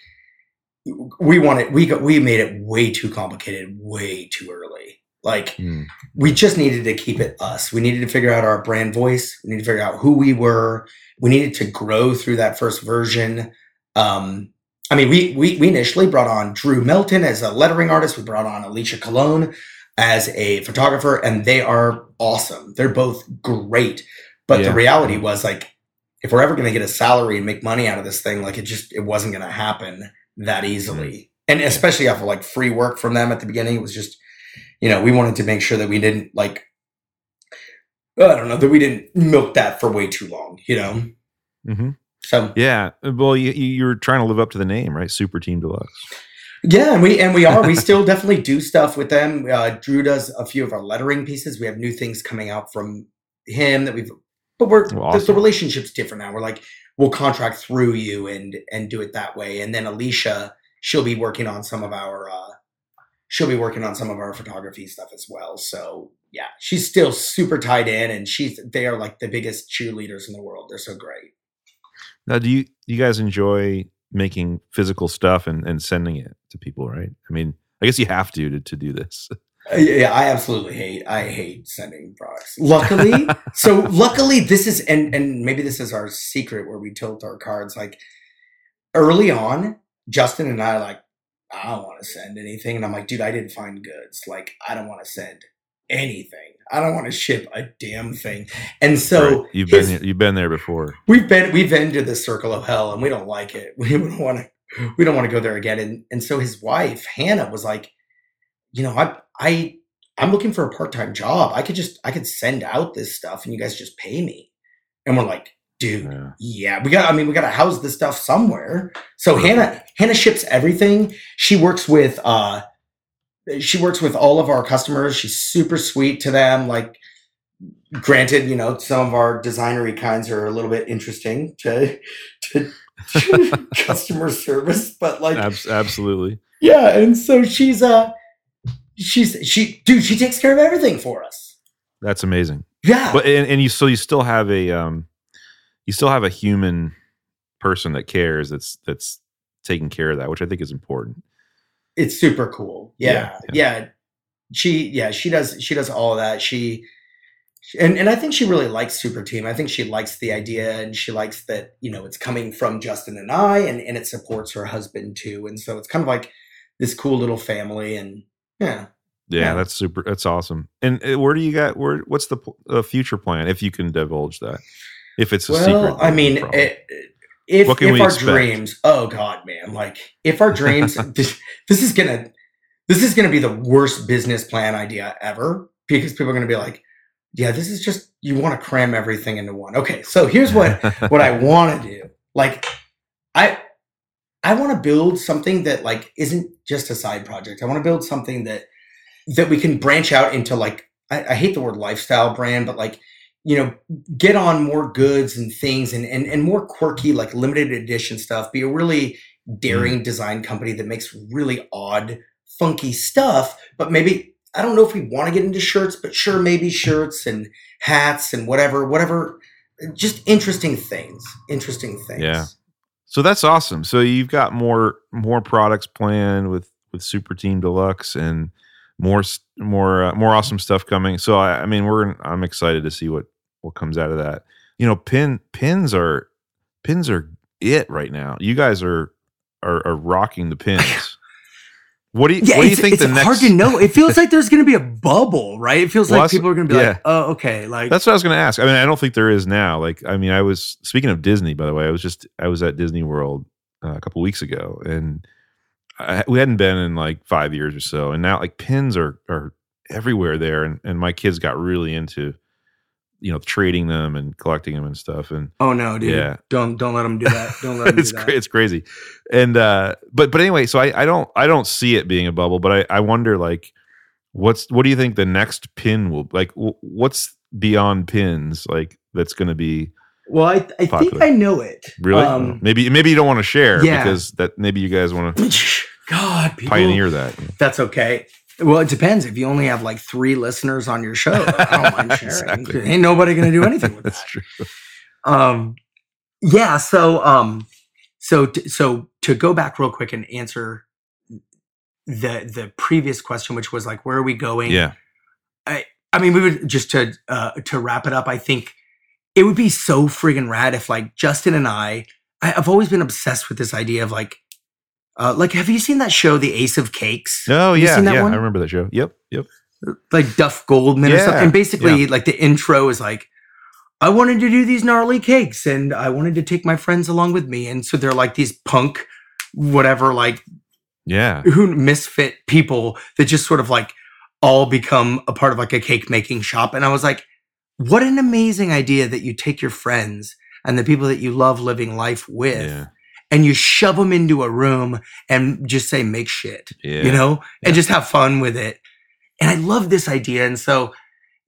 we wanted we got we made it way too complicated, way too early. Like mm. we just needed to keep it us. We needed to figure out our brand voice. We needed to figure out who we were. We needed to grow through that first version. Um, I mean, we, we we initially brought on Drew Melton as a lettering artist. We brought on Alicia Cologne as a photographer, and they are awesome. They're both great. But yeah. the reality was like, if we're ever going to get a salary and make money out of this thing, like it just it wasn't going to happen that easily. Mm-hmm. And especially after like free work from them at the beginning, it was just, you know, we wanted to make sure that we didn't like, I don't know, that we didn't milk that for way too long, you know. Mm-hmm. So yeah, well, you you were trying to live up to the name, right? Super Team Deluxe. Yeah, and we and we are. we still definitely do stuff with them. Uh, Drew does a few of our lettering pieces. We have new things coming out from him that we've. But we're awesome. the, the relationship's different now. We're like we'll contract through you and and do it that way. And then Alicia, she'll be working on some of our. Uh, she'll be working on some of our photography stuff as well. So yeah, she's still super tied in, and she's they are like the biggest cheerleaders in the world. They're so great. Now, do you you guys enjoy making physical stuff and, and sending it to people? Right? I mean, I guess you have to to, to do this. Uh, yeah, I absolutely hate. I hate sending products. Luckily, so luckily this is and and maybe this is our secret where we tilt our cards. Like early on, Justin and I like I don't want to send anything, and I'm like, dude, I didn't find goods. Like I don't want to send anything. I don't want to ship a damn thing. And so right. you've his, been you've been there before. We've been we've been to the circle of hell and we don't like it. We don't want to we don't want to go there again. And and so his wife, Hannah, was like, you know, I I I'm looking for a part-time job. I could just I could send out this stuff and you guys just pay me. And we're like, dude, yeah, yeah we got I mean, we gotta house this stuff somewhere. So Hannah Hannah ships everything. She works with uh she works with all of our customers. She's super sweet to them. Like, granted, you know, some of our designery kinds are a little bit interesting to, to customer service, but like, absolutely, yeah. And so she's uh, she's she, dude, she takes care of everything for us. That's amazing. Yeah, but and, and you so you still have a um, you still have a human person that cares that's that's taking care of that, which I think is important it's super cool. Yeah, yeah, yeah. She yeah, she does she does all of that. She and and I think she really likes Super Team. I think she likes the idea and she likes that, you know, it's coming from Justin and I and and it supports her husband too. And so it's kind of like this cool little family and yeah. Yeah, Yeah. that's super. That's awesome. And uh, where do you got? Where? What's the uh, future plan? If you can divulge that, if it's a secret. I mean, it, if if our expect? dreams, oh god, man, like if our dreams, this, this is gonna this is gonna be the worst business plan idea ever because people are gonna be like, yeah, this is just you want to cram everything into one. Okay, so here's what what I want to do. Like, I I want to build something that like isn't just a side project. I want to build something that that we can branch out into like I, I hate the word lifestyle brand, but like you know, get on more goods and things and and and more quirky like limited edition stuff. Be a really daring design company that makes really odd, funky stuff. But maybe I don't know if we want to get into shirts, but sure, maybe shirts and hats and whatever, whatever. Just interesting things. Interesting things. Yeah. So that's awesome. So you've got more more products planned with with Super Team Deluxe and more more uh, more awesome stuff coming. So I, I mean, we're I'm excited to see what what comes out of that. You know, pin pins are pins are it right now. You guys are are, are rocking the pins. What do you Yeah, what do you it's, think it's the next hard to know. It feels like there's going to be a bubble, right? It feels Well, like people are going to be yeah. like, "Oh, okay." Like, That's what I was going to ask. I mean, I don't think there is now. Like, I mean, I was speaking of Disney, by the way. I was just I was at Disney World uh, a couple weeks ago, and I, we hadn't been in like five years or so, and now like pins are are everywhere there, and and my kids got really into you know trading them and collecting them and stuff, and "Oh no, dude! Yeah. Don't don't let them do that. Don't let them it's do that." cra- it's crazy, and uh, but but anyway, so I I don't I don't see it being a bubble, but I I wonder like what's what do you think the next pin will like wh- what's beyond pins like that's going to be Well, I I think I know it. Really? Um, maybe maybe you don't want to share yeah. because that maybe you guys want to God, people, pioneer that. That's okay. Well, it depends. If you only have like three listeners on your show, I don't mind sharing. Exactly. Ain't nobody going to do anything with That's that. true. Um, yeah. So, um, so, t- so to go back real quick and answer the the previous question, which was like, where are we going? Yeah. I I mean, we would just to uh, to wrap it up. I think it would be so friggin' rad if like Justin and I. I I've always been obsessed with this idea of like, uh, like, have you seen that show, The Ace of Cakes? Oh you yeah, seen that yeah. one? I remember that show. Yep, yep. like Duff Goldman or something. Yeah, And basically, like the intro is like, I wanted to do these gnarly cakes and I wanted to take my friends along with me. And so they're like these punk, whatever, like Yeah. who misfit people that just sort of like all become a part of like a cake making shop. And I was like, what an amazing idea that you take your friends and the people that you love living life with Yeah. And you shove them into a room and just say, make shit Yeah. you know, Yeah. and just have fun with it. And I love this idea. And so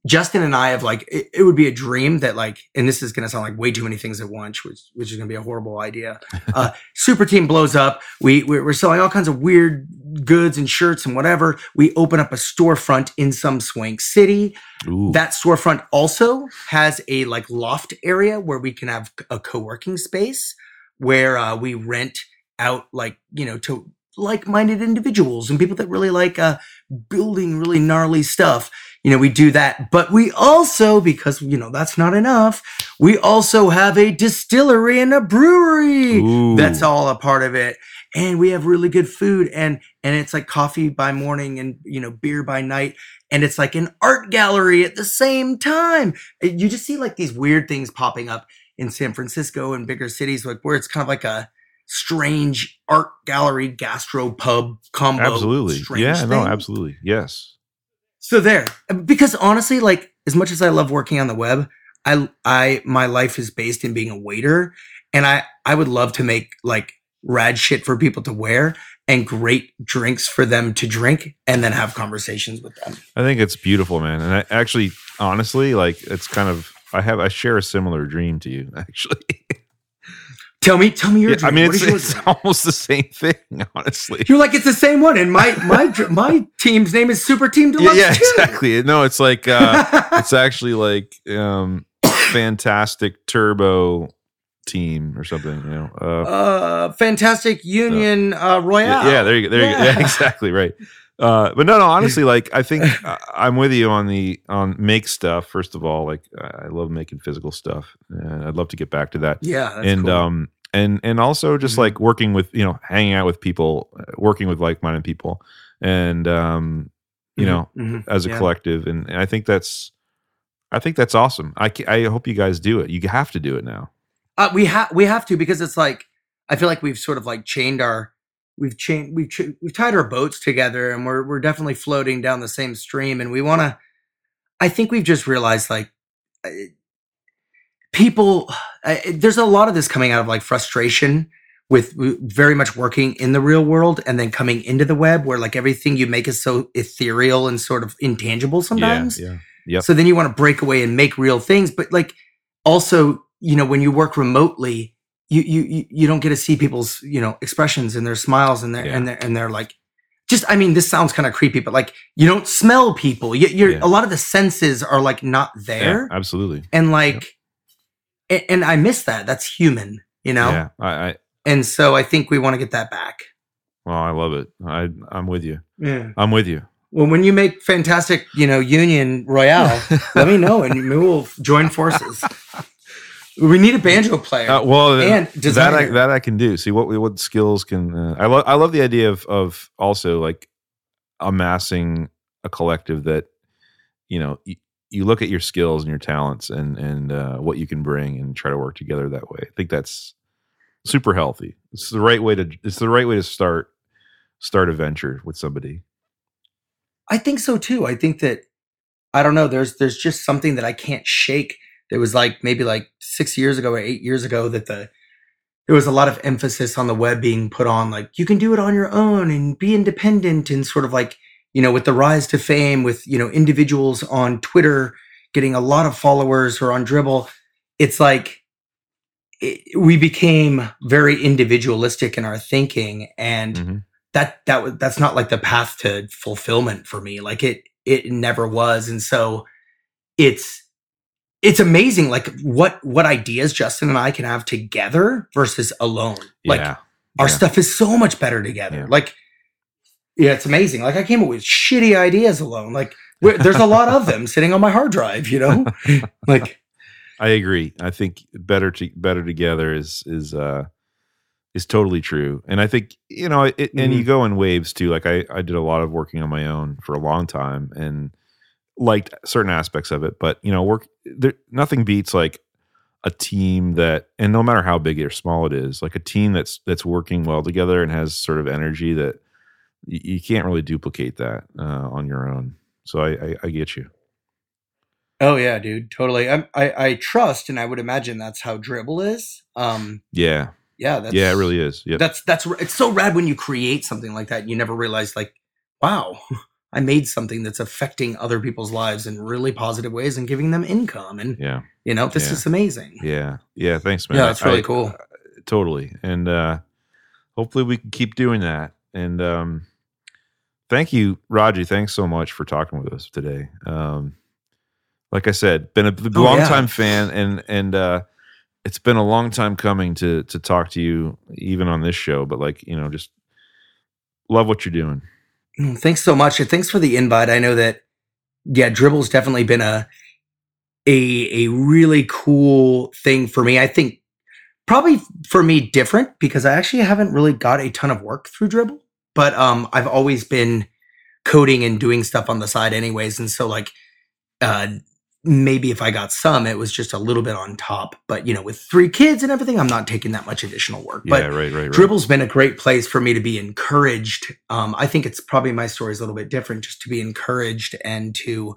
Justin and I have like, it, it would be a dream that like, and this is going to sound like way too many things at once, which, which is going to be a horrible idea. Uh, super team blows up. We, we're, we're selling all kinds of weird goods and shirts and whatever. We open up a storefront in some swank city. Ooh. That storefront also has a like loft area where we can have a co-working space where uh, we rent out like you know to like-minded individuals and people that really like uh, building really gnarly stuff. You know, we do that, but we also because you know that's not enough. We also have a distillery and a brewery. Ooh. That's all a part of it. And we have really good food and and it's like coffee by morning and you know beer by night and it's like an art gallery at the same time. You just see like these weird things popping up in San Francisco and bigger cities like where it's kind of like a strange art gallery gastro pub combo. Absolutely. Yeah. No. Absolutely. Yes. So there, because honestly, like as much as I love working on the web, I I my life is based in being a waiter, and I I would love to make like rad shit for people to wear and great drinks for them to drink, and then have conversations with them. I think it's beautiful, man. And I actually, honestly, like it's kind of. I have. I share a similar dream to you, actually. Tell me, tell me your Yeah, dream. I mean, What it's, it's dream? almost the same thing, honestly. You're like it's the same one, and my my my team's name is Super Team Yeah, Deluxe. yeah, too. exactly. No, it's like uh, it's actually like um, fantastic turbo team or something. You know. Uh, uh, Fantastic Union uh, Royale. yeah, yeah, there you go. There you go. Yeah, Yeah. exactly right. Uh, but no, no. Honestly, like I think I- I'm with you on the on make stuff. First of all, like I love making physical stuff, and I'd love to get back to that. yeah, that's and cool. um and and also just Mhm. like working with you know hanging out with people, uh, working with like minded people, and um you know, Mhm. as a Yeah. collective, and, and I think that's, I think that's awesome. I I hope you guys do it. You have to do it now. Uh, we have we have to because it's like I feel like we've sort of like chained our we've changed we've ch- we've tied our boats together and we're we're definitely floating down the same stream and we want to. I think we've just realized like uh, people. Uh, there's a lot of this coming out of like frustration with very much working in the real world and then coming into the web where like everything you make is so ethereal and sort of intangible sometimes. Yeah. Yep. So then you want to break away and make real things, but like also, you know, when you work remotely, you you you, don't get to see people's you know expressions and their smiles and their Yeah. and their and they're like. Just, I mean, this sounds kind of creepy, but like, you don't smell people. You, you're Yeah. a lot of the senses are like not Yeah, there, absolutely. and like, a- and, I miss that. That's human, you know. Yeah. I, I And so I think we want to get that back. well, I love it. I I'm with you. Yeah. I'm with you. Well, when you make fantastic, you know, Union Royale, let me know and we'll join forces. We need a banjo player. Uh, well, And that I that I can do. See what what skills can uh, I love. I love the idea of of also like amassing a collective that you know you, you look at your skills and your talents and and uh, what you can bring and try to work together that way. I think that's super healthy. It's the right way to. It's the right way to start start a venture with somebody. I think so too. I think that I don't know. There's there's just something that I can't shake. There was like maybe like six years ago or eight years ago that the there was a lot of emphasis on the web being put on like you can do it on your own and be independent and sort of like you know with the rise to fame with you know individuals on Twitter getting a lot of followers or on Dribbble, it's like it, we became very individualistic in our thinking and Mhm. that that was that's not like the path to fulfillment for me like it it never was and so it's it's amazing like what what ideas justin and i can have together versus alone like yeah, our yeah. stuff is so much better together Yeah. like yeah it's amazing like i came up with shitty ideas alone like there's a lot of them sitting on my hard drive you know like I agree. I think better to better together is is uh is totally true. And I think you know it and you go in waves too. Like I I did a lot of working on my own for a long time and liked certain aspects of it, but you know, work there nothing beats like a team that and no matter how big or small it is, like a team that's that's working well together and has sort of energy that you, you can't really duplicate that uh, on your own. So I, I I get you. oh yeah dude totally I, I i trust and i would imagine that's how dribbble is um Yeah. yeah that's yeah, it really is. Yeah, that's that's it's so rad when you create something like that you never realize like wow i made something that's affecting other people's lives in really positive ways and giving them income and yeah. you know this Yeah. is amazing Yeah. Yeah. Thanks, man. yeah it's really I- cool Totally. And uh hopefully we can keep doing that. And um thank you, Rogie. Thanks so much for talking with us today. Um like I said, been a Oh, long yeah. time fan and and uh it's been a long time coming to to talk to you even on this show, but like, you know, just love what you're doing. Mm, thanks so much and thanks for the invite. I know that yeah dribbble's definitely been a a a really cool thing for me. I think probably for me different because i actually haven't really got a ton of work through dribbble but um i've always been coding and doing stuff on the side anyways and so like uh maybe if i got some it was just a little bit on top but you know with three kids and everything i'm not taking that much additional work but yeah, right, right, right. Dribbble's been a great place for me to be encouraged. Um, I think it's probably my story's a little bit different, just to be encouraged and to,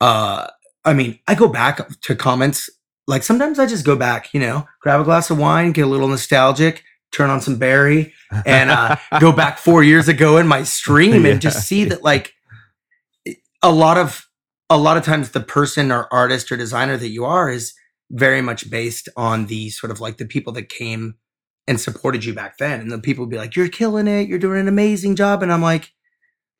uh, I mean, I go back to comments. Like sometimes I just go back, you know, grab a glass of wine, get a little nostalgic, turn on some Barry, and uh, go back four years ago in my stream Yeah, and just see that like a lot of a lot of times the person or artist or designer that you are is very much based on the sort of like the people that came and supported you back then. And the people would be like you're killing it. You're doing an amazing job. And i'm like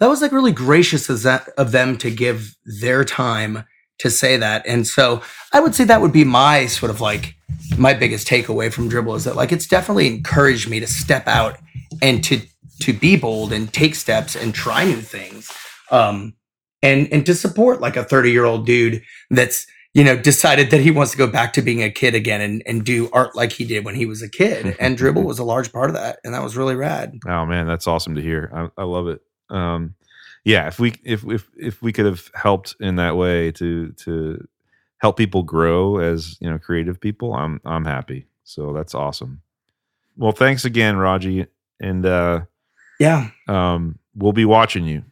that was like really gracious of, of them to give their time to say that. And so i would say that would be my sort of like my biggest takeaway from dribbble is that like it's definitely encouraged me to step out and to to be bold and take steps and try new things. Um and and to support like a 30 year old dude that's you know decided that he wants to go back to being a kid again and and do art like he did when he was a kid and dribbble was a large part of that and that was really rad Oh man, that's awesome to hear. I, I love it. Um, yeah, if we if if if we could have helped in that way to to help people grow as you know creative people, I'm I'm happy. So that's awesome. Well, thanks again, Rogie, and uh, Yeah. um, we'll be watching you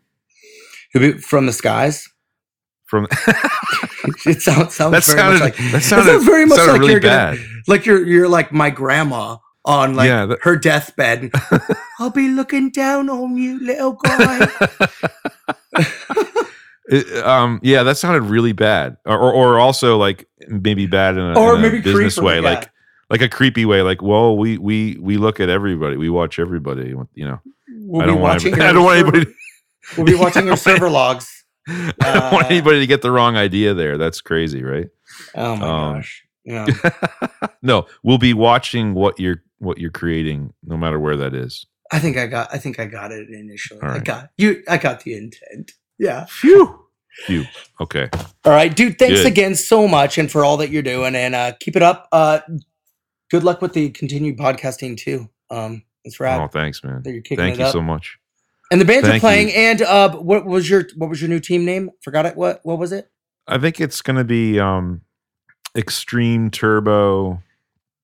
It'll be From the skies. from. It sounds, sounds that very sounded much like that sounded sounds very much like really you're gonna, like you're you're like my grandma on like Yeah, that- her deathbed. I'll be looking down on you, little guy. It- um, yeah, that sounded really bad, or, or, or also like maybe bad in a, Or in a business creepy, way, yeah. like like a creepy way. Like, well, we we we look at everybody, we watch everybody. You know, We'll I don't want her I don't want anybody. We'll be watching her server logs. I don't want Uh, anybody to get the wrong idea there. That's crazy, right? Oh my Um, gosh. Yeah. no, we'll be watching what you're what you're creating, no matter where that is. I think I got. I think I got it initially. All I got you. I got the intent. Yeah. Phew. Phew. Okay. All right, dude. Thanks Good. again so much, and for all that you're doing, and uh, keep it up. Uh, good luck with the continued podcasting too. Um, it's rad Oh, thanks, man. that you're kicking Thank you up. so much. And the bands are playing. you. And uh, what was your what was your new team name? Forgot it. What what was it? I think it's going to be um extreme turbo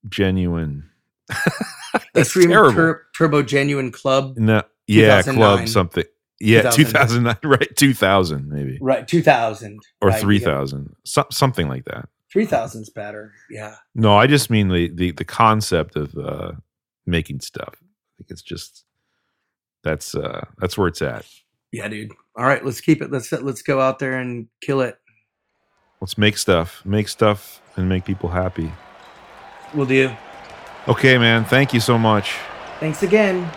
genuine. That's Extreme terrible. Tur- Turbo Genuine Club. no, yeah, club something. Yeah, 2009. 2009, right? 2000 maybe. Right, two thousand Or 3000. So, something like that. Three thousand's better. Yeah. No, I just mean the the the concept of uh making stuff. I think it's just that's uh that's where it's at. Yeah, dude. All right, let's keep it. Let's let's go out there and kill it. Let's make stuff. Make stuff and make people happy. We'll do. Okay, man. Thank you so much. Thanks again.